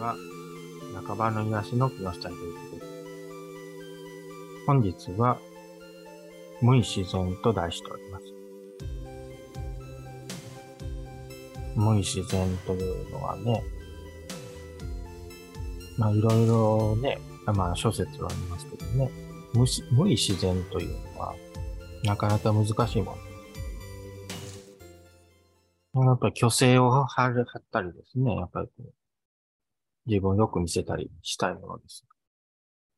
は、半ばの癒しの木下秀樹です。本日は、無意自然と題しております。無意自然というのはね、まあいろいろね、まあ諸説はありますけどね、無無意自然というのは、なかなか難しいもの。やっぱり虚勢を、張ったりですね、やっぱりこう、自分をよく見せたりしたいものです。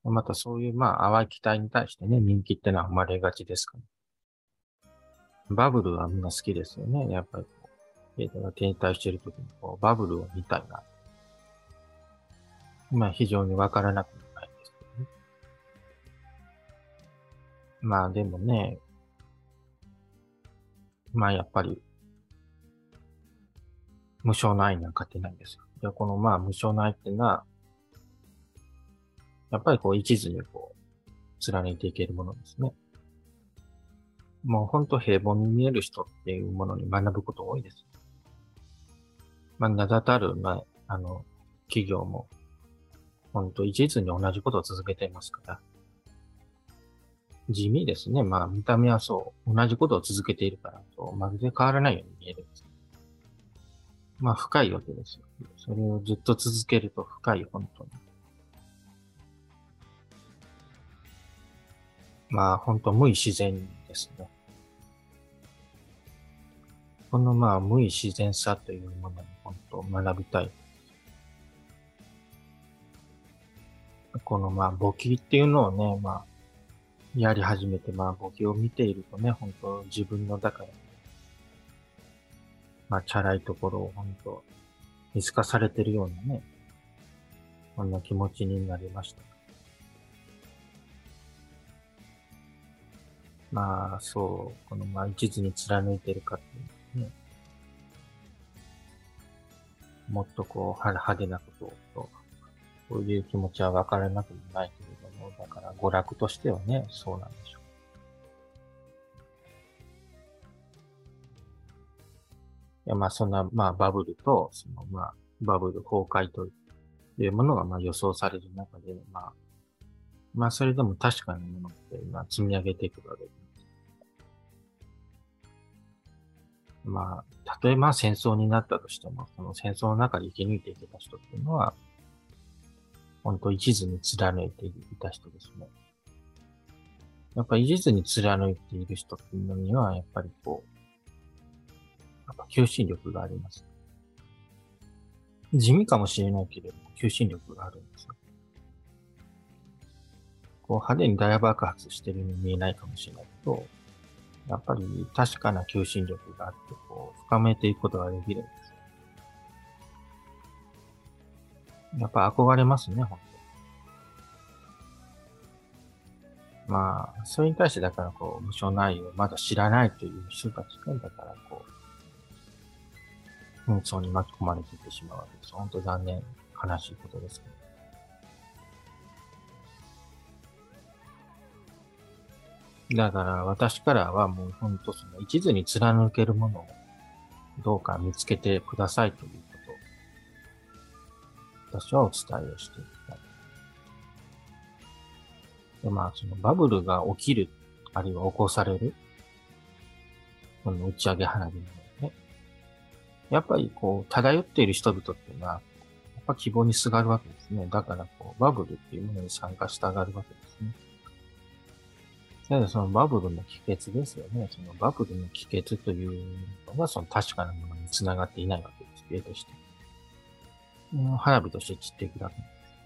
またそういう、まあ、淡い期待に対してね、人気ってのは生まれがちですから、バブルはみんな好きですよね。やっぱりこう、データが停滞しているときにこう、バブルを見たいな。まあ、非常にわからなくもないんですけどね。まあ、でもね、まあ、やっぱり、無償の愛には勝てないんですよ。で、このまあ無償の愛っていうのは、やっぱりこう一途にこう、貫いていけるものですね。もうほんと平凡に見える人っていうものに学ぶこと多いです。まあ、名だたる、まあ、あの、企業も、ほんと一途に同じことを続けていますから。地味ですね。まあ、見た目はそう、同じことを続けているから、そう、まるで変わらないように見えるんです。まあ深いわけですよ。それをずっと続けると深い、本当に。まあ本当無意自然ですね。このまあ無意自然さというものに本当学びたい。このまあ簿記っていうのをね、まあやり始めてまあ簿記を見ているとね、本当自分のだからまあ、チャラいところを本当見透かされてるようなね、こんな気持ちになりました。まあ、そう、この、まあ、一途に貫いてるかっていうね、もっとこう、は派手なことを、そういう気持ちは分からなくもないけれども、だから娯楽としてはね、そうなんでしょう。や、まあそんな、まあバブルと、そのまあバブル崩壊というものがまあ予想される中で、まあ、まあそれでも確かなものって今積み上げていくわけです。まあ、例えば戦争になったとしても、その戦争の中で生き抜いていけた人っていうのは、本当一途に貫いていた人ですね。やっぱ一途に貫いている人っていうのには、やっぱりこう、求心力があります。地味かもしれないけれども、求心力があるんですよ。こう派手に大爆発してるように見えないかもしれないけど、やっぱり確かな求心力があって、こう、深めていくことができるんです。やっぱ憧れますね、本当まあ、それに対してだからこう、無償内容をまだ知らないという人たちが、だからこう、紛争に巻き込まれていってしまうわけです。本当残念、悲しいことですけど。だから私からはもう本当その一途に貫けるものをどうか見つけてくださいということを私はお伝えをしていきたい。でまあそのバブルが起きる、あるいは起こされる、この打ち上げ花火のやっぱりこう、漂っている人々っていうのは、やっぱ希望にすがるわけですね。だからこう、バブルっていうものに参加したがるわけですね。ただそのバブルの帰結ですよね。そのバブルの帰結というのがその確かなものにつながっていないわけです。例として。花火として散っていくだけ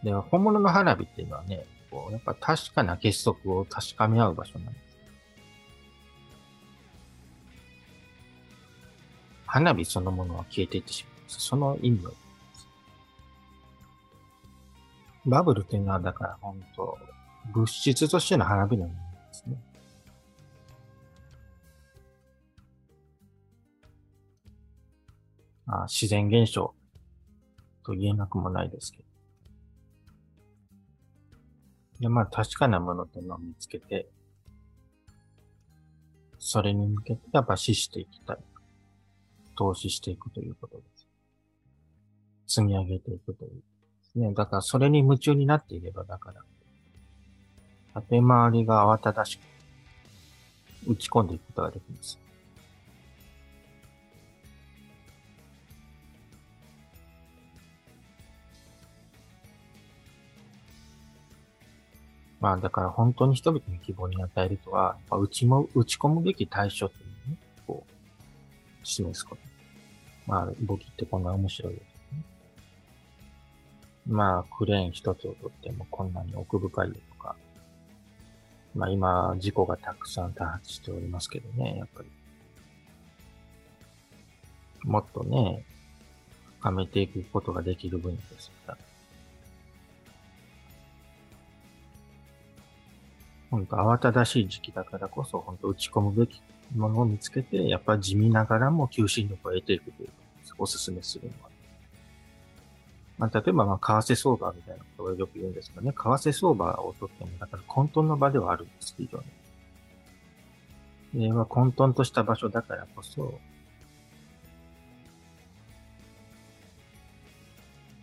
で。で、本物の花火っていうのはね、こう、やっぱ確かな結束を確かめ合う場所なんです。花火そのものは消えていってしまいます。その意味を。バブルというのは、だから本当、物質としての花火のようなんですね。あ自然現象と言えなくもないですけど。で、まあ確かなものというのを見つけて、それに向けてやっぱ死していきたい。投資していくということです。積み上げていくというですね。だからそれに夢中になっていれば、だから、縦回りが慌ただしく打ち込んでいくことができます。まあだから本当に人々に希望に与えるとは、打ちも、打ち込むべき対象ってい、う、示すこと。まあ、簿記ってこんな面白いですね。まあ、クレーン一つをとってもこんなに奥深いとか、まあ今、事故がたくさん多発しておりますけどね、やっぱり。もっとね、深めていくことができる分野ですから。本当慌ただしい時期だからこそ、本当打ち込むべきものを見つけて、やっぱ地味ながらも求心力を得ていくというおすすめするのは。まあ、例えば、まあ、為替相場みたいなことをよく言うんですけどね、為替相場をとっても、だから混沌の場ではあるんです、非常に。で、まあ、混沌とした場所だからこそ、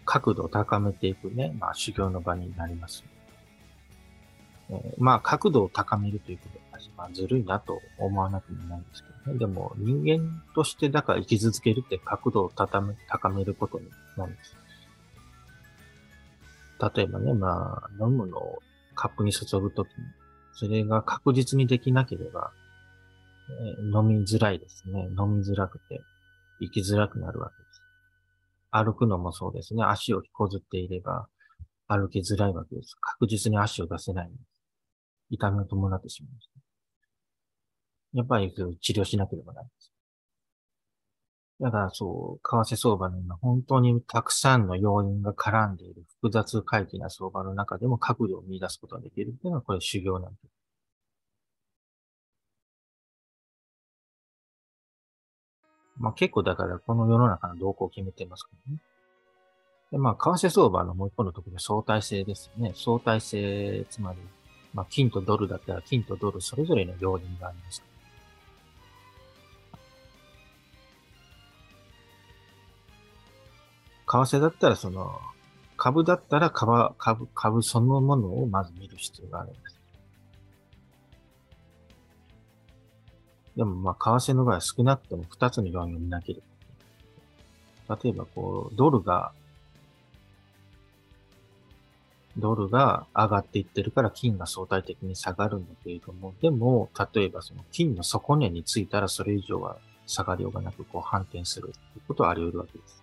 角度を高めていくね、まあ、修行の場になります。えー、まあ、角度を高めるということまあ、ずるいなと思わなくもないんですけどね。でも、人間としてだから生き続けるって角度を高め高めることになるんです。例えばね、まあ、飲むのをカップに注ぐときに、それが確実にできなければ、えー、飲みづらいですね。飲みづらくて、生きづらくなるわけです。歩くのもそうですね。足を引こずっていれば、歩きづらいわけです。確実に足を出せないんです。痛みを伴ってしまいます。やっぱり治療しなければならないです。だからそう、為替相場の今本当にたくさんの要因が絡んでいる複雑回帰な相場の中でも角度を見出すことができるっていうのはこれ修行なんです。まあ結構だからこの世の中の動向を決めてますからね。で、まあ為替相場のもう一個のところで相対性ですよね。相対性、つまり、まあ金とドルだったら金とドルそれぞれの要因があります。為替だったらその、株だったら株、株、株そのものをまず見る必要があるんです。でもまあ、為替の場合は少なくとも2つの要因を見なければ。例えばこう、ドルが、ドルが上がっていってるから金が相対的に下がるんだけれども、でも、例えばその金の底値についたらそれ以上は下がりようがなくこう反転するっていうことはあり得るわけです。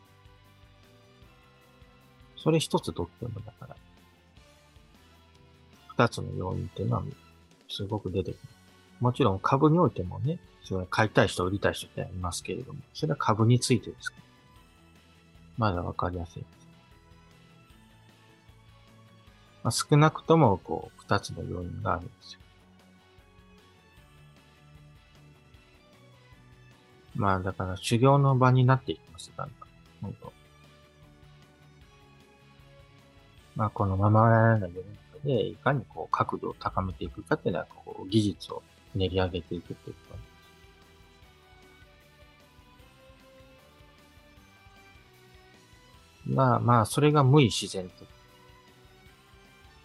それ一つとってもだから、二つの要因っていうのはすごく出てくる。もちろん株においてもね、それは買いたい人、売りたい人ってありますけれども、それは株についてです。まだわかりやすいです。まあ、少なくとも、こう、二つの要因があるんですよ。まあ、だから修行の場になっていきます、だんだん。本当まあ、このままならない世の中で、いかにこう角度を高めていくかっていうのは、こう技術を練り上げていくっていうことです。まあまあ、それが無意自然と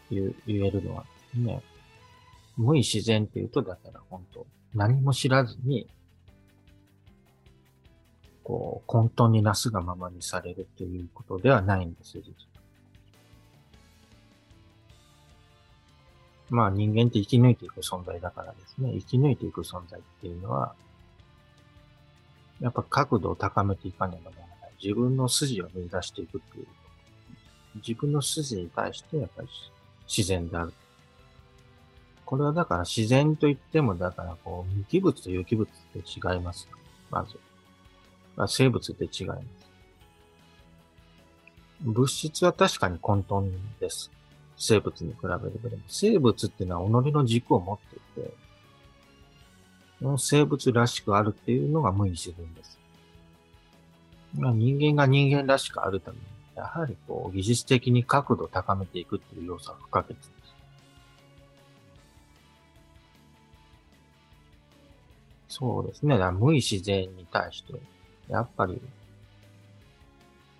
言言えるのはね、無意自然っていうと、だから本当、何も知らずに、こう、混沌になすがままにされるっていうことではないんですよ、実は。まあ人間って生き抜いていく存在だからですね、生き抜いていく存在っていうのは、やっぱ角度を高めていかねばならない。自分の筋を目指していくっていう。自分の筋に対してやっぱり自然である。これはだから自然と言っても、だからこう、無機物と有機物って違います。まず。まあ、生物って違います。物質は確かに混沌です。生物に比べればでも、生物っていうのは己の軸を持っていて、その生物らしくあるっていうのが無意自然です。人間が人間らしくあるために、やはりこう、技術的に角度を高めていくっていう要素は不可欠です。そうですね。無意自然に対して、やっぱり、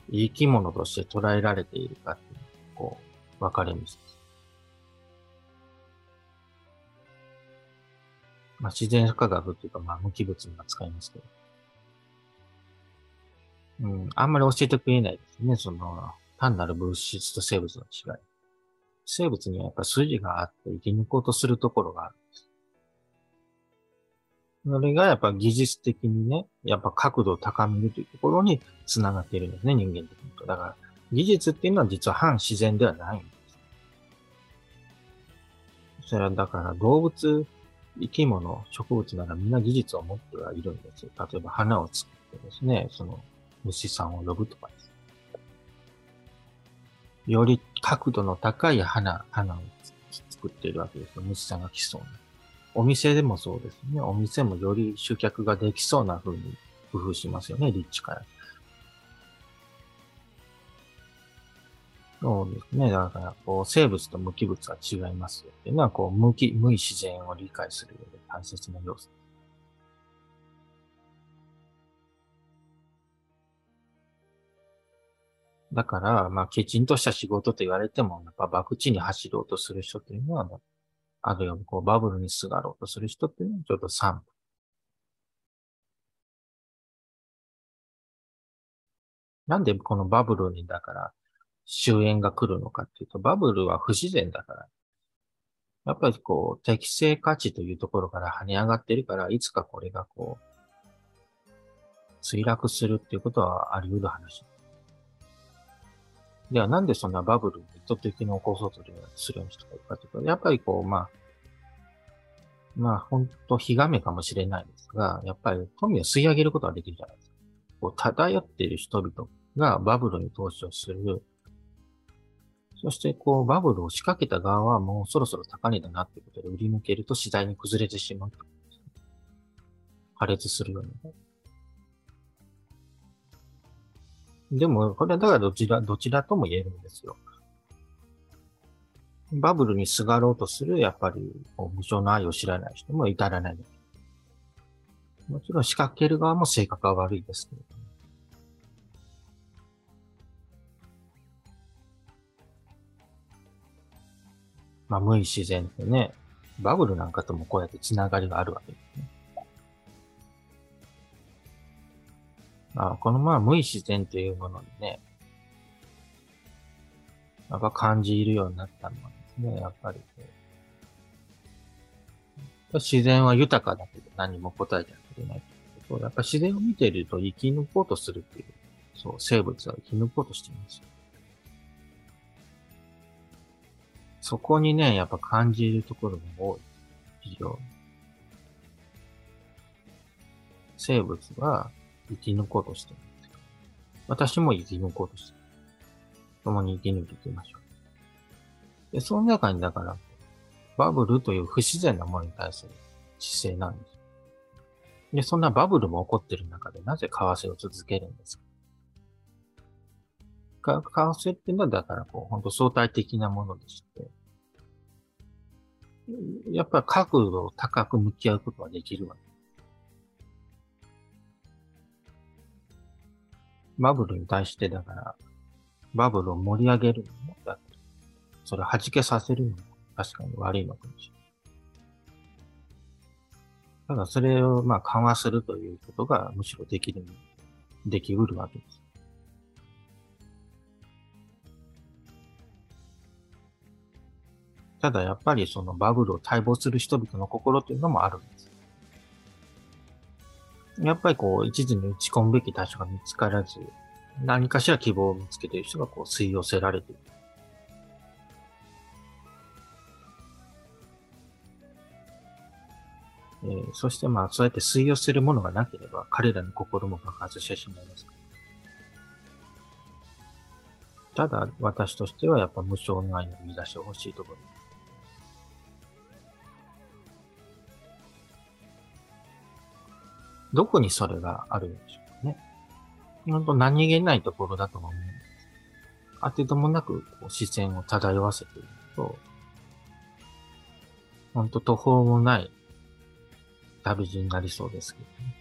生き物として捉えられているかっていうこう、分かれ道です。まあ、自然科学っていうか、まあ、無機物には使いますけど。うん、あんまり教えてくれないですね。その、単なる物質と生物の違い。生物にはやっぱ筋があって生き抜こうとするところがあるんです。それがやっぱ技術的にね、やっぱ角度を高めるというところに繋がっているんですね、人間的にと。だから、技術っていうのは実は反自然ではないんです。それはだから動物、生き物、植物ならみんな技術を持ってはいるんですよ。例えば花を作ってですね、その虫さんを呼ぶとかです。より角度の高い花、花を作っているわけです。虫さんが来そうな。お店でもそうですね。お店もより集客ができそうな風に工夫しますよね、立地から。そうですね。だから、こう、生物と無機物は違いますよっていうのは、こう、無機、無意自然を理解する上で大切な要素。だから、まあ、きちんとした仕事と言われても、やっぱ、博打に走ろうとする人っていうのは、あるいはこうバブルにすがろうとする人っていうのはちょっと散歩。なんでこのバブルにだから終焉が来るのかっていうと、バブルは不自然だから。やっぱりこう、適正価値というところから跳ね上がってるから、いつかこれがこう、墜落するっていうことはあり得る話。ではなんでそんなバブルに意図的に起こそうとするような人がいるかというと、やっぱりこう、まあ、まあ、本当、ひがめかもしれないですが、やっぱり富を吸い上げることができるじゃないですか。こう漂っている人々がバブルに投資をする。そして、こう、バブルを仕掛けた側はもうそろそろ高値だなってことで売り抜けると次第に崩れてしまう。破裂するように。でも、これはだからどちら、どちらとも言えるんですよ。バブルにすがろうとする、やっぱり、無償の愛を知らない人も至らない。もちろん仕掛ける側も性格は悪いですけど、まあ、無意自然ってね、バブルなんかともこうやって繋がりがあるわけですね。あこのまあ無意自然というものにね、やっぱ感じるようになったのはですね、やっぱり自然は豊かだけど何も答えてくれないとやっぱ自然を見ていると生き抜こうとするっていう、そう、生物は生き抜こうとしていますよ。そこにね、やっぱ感じるところが多い。非常に。生物は生き抜こうとしてるんですよ。私も生き抜こうとしてる。共に生き抜いていきましょう。で、その中にだから、バブルという不自然なものに対する姿勢なんです。で、そんなバブルも起こってる中で、なぜ為替を続けるんですか？為替っていうのは、だからこう、本当相対的なものでして、やっぱり角度を高く向き合うことができるわけバブルに対してだから、バブルを盛り上げるのもだって、それを弾けさせるのも確かに悪いのかもしれない。ただそれをまあ緩和するということがむしろできる、できうるわけです。ただやっぱりそのバブルを待望する人々の心というのもあるんです。やっぱりこう、一途に打ち込むべき対象が見つからず、何かしら希望を見つけている人がこう吸い寄せられている。えー、そしてまあ、そうやって吸い寄せるものがなければ、彼らの心も爆発してしまいます。ただ、私としてはやっぱ無償の愛の見出してほしいところです。どこにそれがあるんでしょうかね。本当何気ないところだと思うんです。当てともなくこう視線を漂わせていると、本当途方もない旅路になりそうですけどね。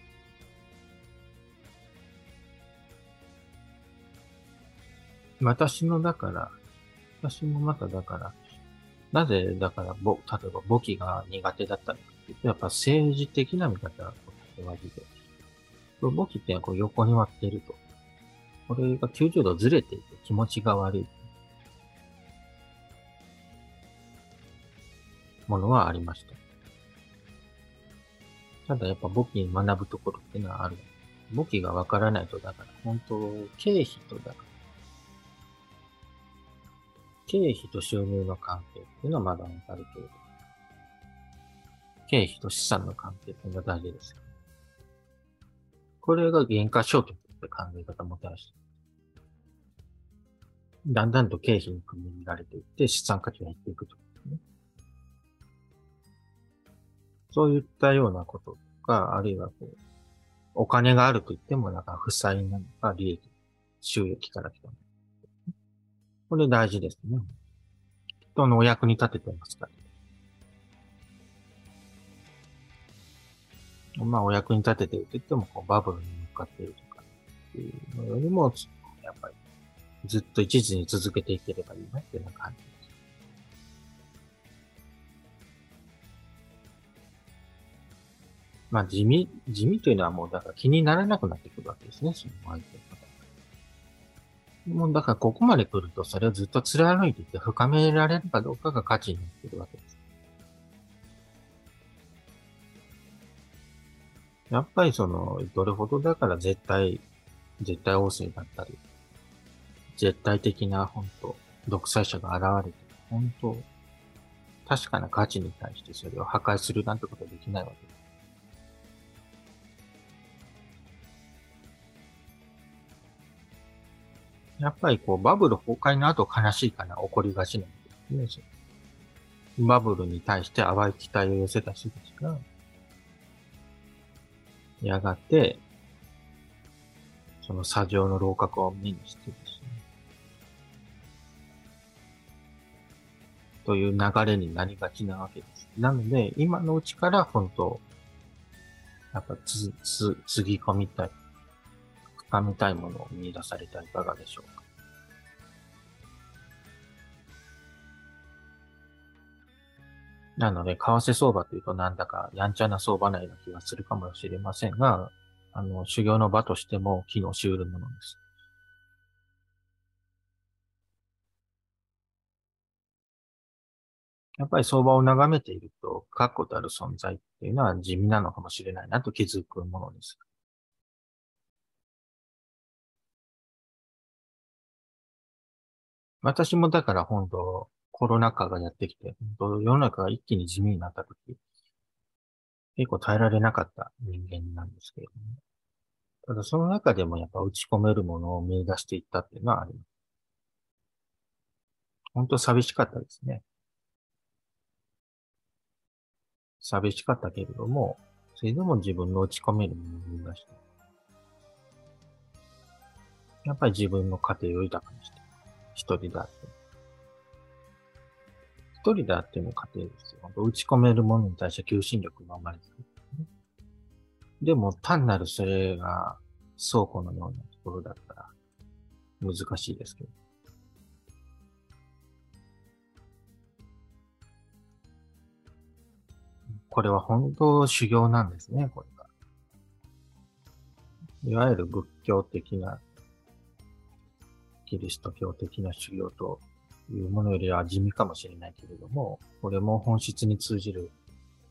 私のだから、私もまただから、なぜだから、ぼ、例えば簿記が苦手だったのかっていうと、やっぱ政治的な見方が割で、簿記ってこう横に割ってると。これが90度ずれていて気持ちが悪いものはありました。ただやっぱ簿記に学ぶところっていうのはある。簿記がわからないと、だから本当、経費とだから、経費と収入の関係っていうのはまだわかるけれど、経費と資産の関係っていうのが大事ですよ。これが原価償却って考え方をもたらしてだんだんと経費に組み入れられていって、資産価値が減っていくと。そういったようなこととか、あるいはこう、お金があると言っても、なんか負債なのか、利益、収益から来たのこれ大事ですね。人のお役に立ててますから。まあ、お役に立ててると言っても、こう、バブルに向かっているとか、っていうのよりも、やっぱり、ずっと一時に続けていければいいなっていうような感じですまあ地味、地味というのはもうだから気にならなくなってくるわけですね、その相手の方もうだからここまで来るとそれをずっと貫いていって深められるかどうかが価値になってくるわけです。やっぱりその、どれほどだから絶対、絶対王政だったり、絶対的な本当、独裁者が現れて、本当、確かな価値に対してそれを破壊するなんてことはできないわけです。やっぱりこう、バブル崩壊の後悲しいかな、起こりがちなんですね。バブルに対して淡い期待を寄せた人たちが、やがて、その砂上の楼閣を目にしてですね、という流れになりがちなわけです。なので、今のうちから本当、やっぱつ、つ、つぎ込みたい。深みたいものを見出されたらいかがでしょうか。なので、為替相場というとなんだかやんちゃな相場なような気がするかもしれませんが、あの、修行の場としても機能し得るものです。やっぱり相場を眺めていると、確固たる存在っていうのは地味なのかもしれないなと気づくものです。私もだから本当、コロナ禍がやってきて、世の中が一気に地味になったとき、結構耐えられなかった人間なんですけれども、ただその中でもやっぱ打ち込めるものを見出していったっていうのはあります。本当寂しかったですね。寂しかったけれども、それでも自分の打ち込めるものを見出して、やっぱり自分の家庭を豊かにして、一人であって。一人であっても家庭ですよ。打ち込めるものに対して求心力が生まれてくる、でも単なるそれが倉庫のようなところだったら難しいですけど。これは本当修行なんですね、これが。いわゆる仏教的なキリスト教的な修行というものよりは地味かもしれないけれども、これも本質に通じる、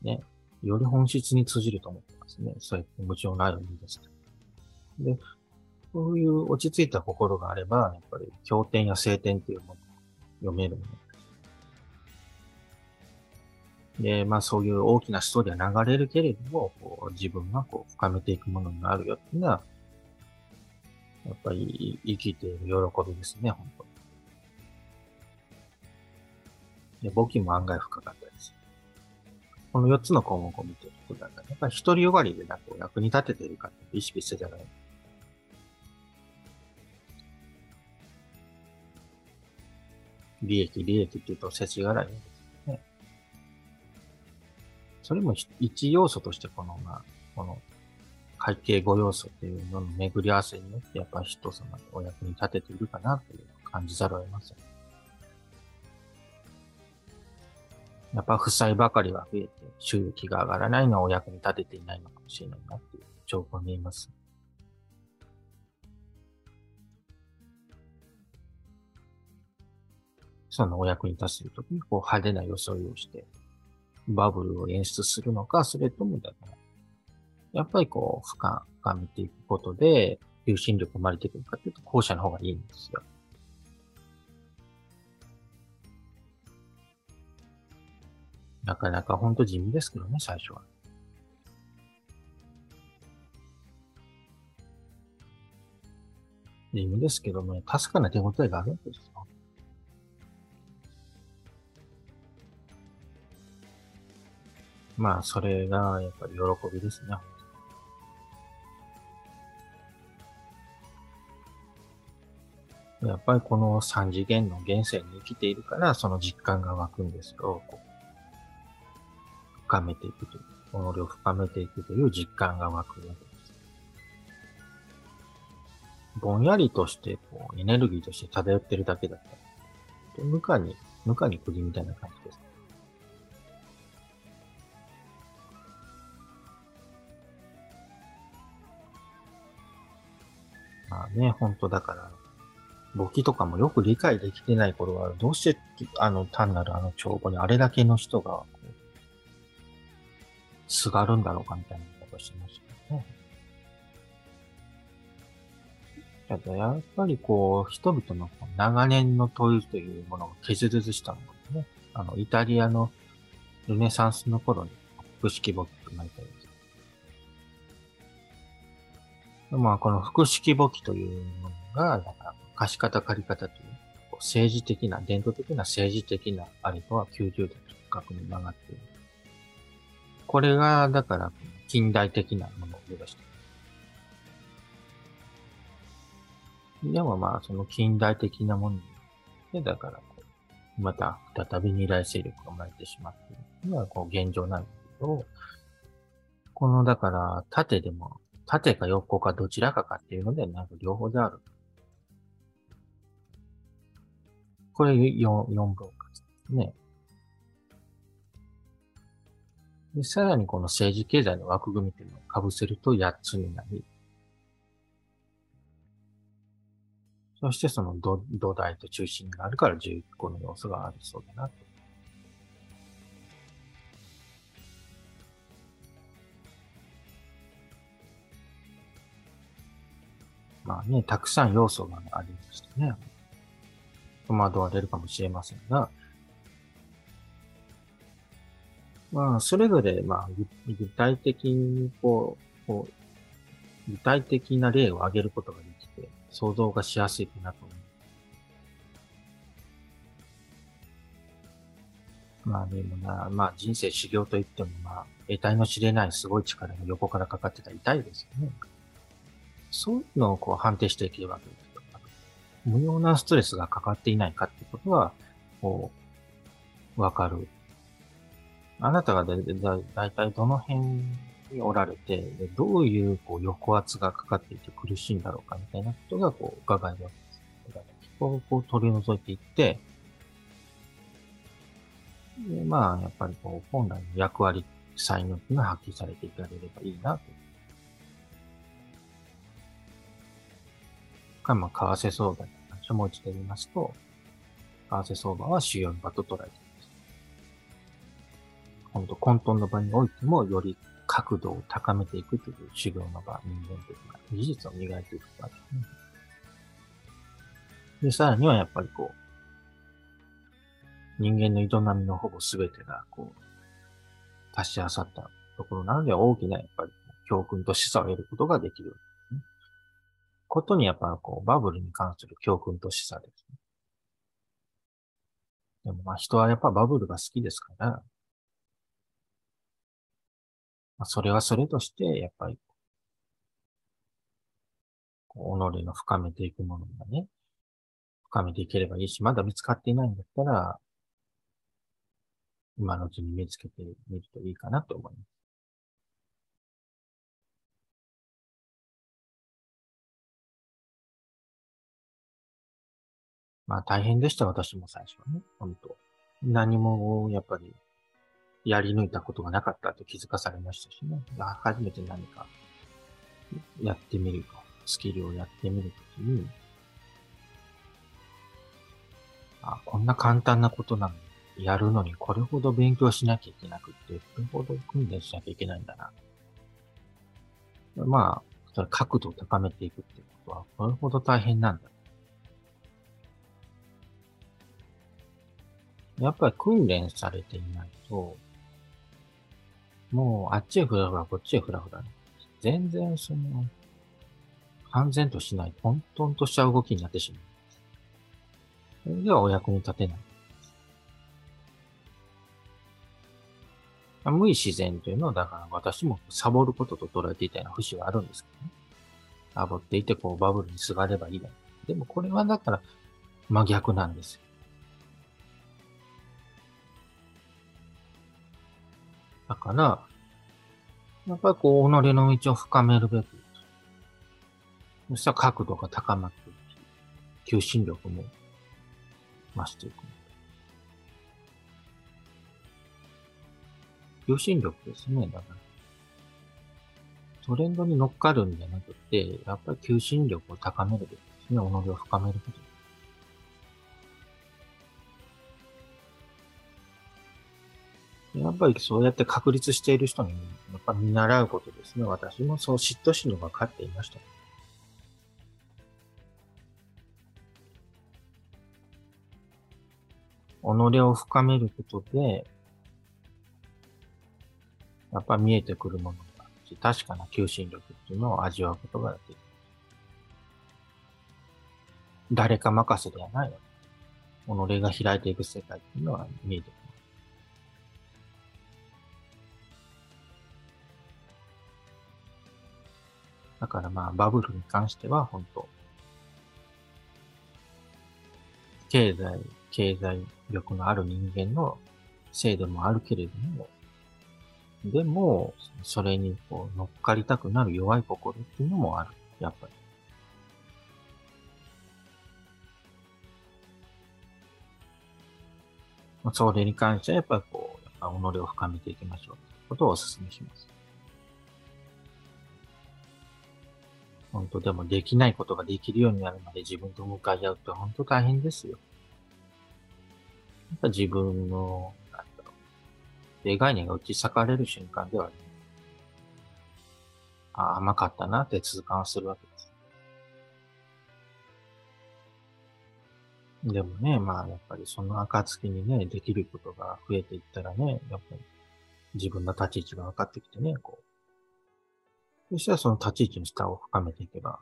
ね、より本質に通じると思ってますね。そうやって無常ないを見出す。で、こういう落ち着いた心があれば、やっぱり経典や聖典というものを読めるもので、まあそういう大きなストーリーは流れるけれども、こう自分がこう深めていくものになるよっていうのは、やっぱり生きている喜びですね、本当に。で、簿記も案外深かったです。この4つの項目を見ていると、だか、やっぱり一人よがりでなく役に立てているかって意識してたら、利益、利益って言うと、世知辛いですね。それも一要素として、この、まあ、この会計5要素っていうのの巡り合わせによって、やっぱり人様にお役に立てているかなという感じざるを得ません。やっぱ負債ばかりは増えて収益が上がらないのはお役に立てていないのかもしれないなっていう兆候に見えます。そのお役に立てるときにこう派手な装いをしてバブルを演出するのか、それともだから、やっぱりこう俯瞰深めていくことで求心力生まれてくるかというと後者の方がいいんですよ。なかなかほんと地味ですけどね、最初は。地味ですけどね、かすかな手応えがあるんですよ。まあ、それがやっぱり喜びですね。やっぱりこの三次元の現世に生きているから、その実感が湧くんですよ。深めていくという、己を深めていくという実感が湧くわけです。ぼんやりとしてこうエネルギーとして漂ってるだけだったら、無かに、無かに釘みたいな感じです。まあね、本当だから、簿記とかもよく理解できてない頃は、どうして、あの、単なるあの帳簿にあれだけの人がすがるんだろうかみたいなことをしてましたね。ただやっぱりこう、人々の長年の問いというものを削りしたものね。あの、イタリアのルネサンスの頃に複式簿記と生まれたようです。まあ、この複式簿記というものが、だか貸方借方という、政治的な、伝統的な政治的なあれとは90度直角に曲がっている。これが、だから、近代的なものを目指してる。でもまあ、その近代的なもので、だからまた再び二大勢力が生まれてしまっているのは、こう、現状なんだけど、この、だから、縦でも、縦か横かどちらかかっていうので、なんか両方である。これ4、4分割ですね。で、さらにこの政治経済の枠組みというのを被せると8つになり、そしてその土土台と中心があるから11個の要素があるそうだなと。まあね、たくさん要素がありましたね。戸惑われるかもしれませんが、まあ、それぞれ、まあ、具体的に、こう、こう、具体的な例を挙げることができて、想像がしやすいかなと思う。まあでもな、まあ人生修行といっても、まあ、得体の知れないすごい力が横からかかってたら痛いですよね。そういうのをこう判定していけるわけです。無用なストレスがかかっていないかってことは、こう、わかるあなたがだだいたいどの辺におられて、どういうこう抑圧がかかっていて苦しいんだろうかみたいなことがこう伺えるわけです。だからそこをこう取り除いていって、でまあ、やっぱりこう本来の役割、才能っていうのは発揮されていかれればいいなと。か、まあ、為替相場に話をもう一度言いますと、為替相場は主要の場と捉えて本当混沌の場においても、より角度を高めていくという修行の場、人間的な技術を磨いていく場ですね。で、さらにはやっぱりこう、人間の営みのほぼ全てが、こう、足し合わさったところなので、大きなやっぱり教訓と示唆を得ることができる、ことにやっぱこう、バブルに関する教訓と示唆ですね。でもまあ人はやっぱバブルが好きですから、それはそれとして、やっぱり、己の深めていくものがね、深めていければいいし、まだ見つかっていないんだったら、今のうちに見つけてみるといいかなと思います。まあ大変でした、私も最初はね。本当何も、やっぱり、やり抜いたことがなかったと気づかされましたしね。初めて何かやってみると、スキルをやってみるときに、あ、こんな簡単なことなのに、やるのにこれほど勉強しなきゃいけなくて、これほど訓練しなきゃいけないんだな。まあ、それ角度を高めていくってことは、これほど大変なんだ。やっぱり訓練されていないと、もうあっちへふらふら、こっちへふらふら、全然その、完全としない、混沌とした動きになってしまう。それではお役に立てない。無意自然というのは、だから私もサボることと捉えていたような節はあるんですけどね。サボっていて、こうバブルにすがればいいだでもこれはだから真逆なんですよ。だから、やっぱりこう、己の道を深めるべく、そしたら角度が高まっていき、求心力も増していく。求心力ですね、だから。トレンドに乗っかるんじゃなくて、やっぱり求心力を高めるべきですね。己を深めること。やっぱりそうやって確立している人に、やっぱ見習うことですね。私もそう嫉妬心のが勝っていました。己を深めることで、やっぱ見えてくるものが確かな求心力っていうのを味わうことができる。誰か任せではないの。己が開いていく世界っていうのは見えてくる。だからまあバブルに関しては本当経済、経済力のある人間の制度もあるけれども、でも、それにこう乗っかりたくなる弱い心っていうのもある。やっぱり。それに関してはやっぱりこう、やっぱ己を深めていきましょうということをお勧めします。本当でもできないことができるようになるまで自分と向かい合うって本当大変ですよ。やっぱ自分の、なんだろう、概念が打ち裂かれる瞬間では、ね、あ甘かったなって痛感するわけです。でもね、まあやっぱりその暁にね、できることが増えていったらね、やっぱり自分の立ち位置が分かってきてね、こう、そしたらその立ち位置の下を深めていけば、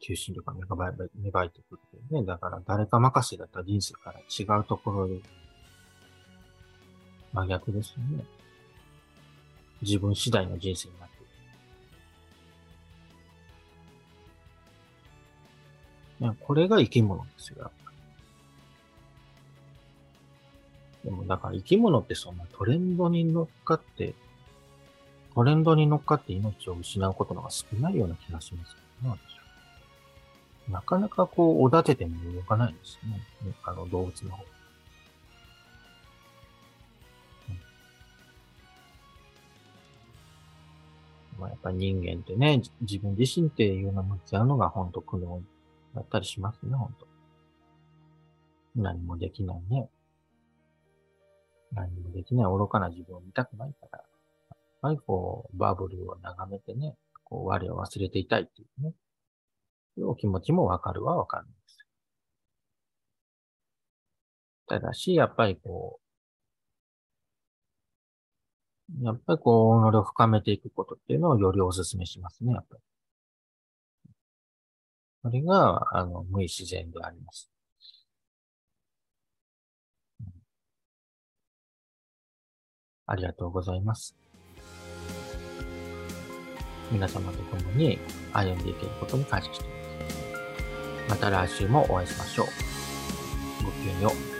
求心力が芽生え芽生えてくるね。だから誰か任せだった人生から違うところで、真逆ですよね。自分次第の人生になっている。ね、これが生き物ですよ。でもだから生き物ってそんなトレンドに乗っかってトレンドに乗っかって命を失うことのが少ないような気がしますけどね、なかなかこう、おだてても動かないんですね。あの、動物の方。まあ、やっぱ人間ってね、自分自身っていうのを向き合うのが本当苦悩だったりしますね、本当何もできないね。何もできない愚かな自分を見たくないから、ぱりこう、バブルを眺めてね、こう、我を忘れていたいっていうね、お気持ちもわかるはわかるんです。ただし、やっぱりこう、やっぱりこう、己を深めていくことっていうのをよりお勧めしますね、やっぱり。それが、あの、無意自然であります。ありがとうございます。皆様と共に歩んでいけることに感謝しています。また来週もお会いしましょう。ごきげんよう。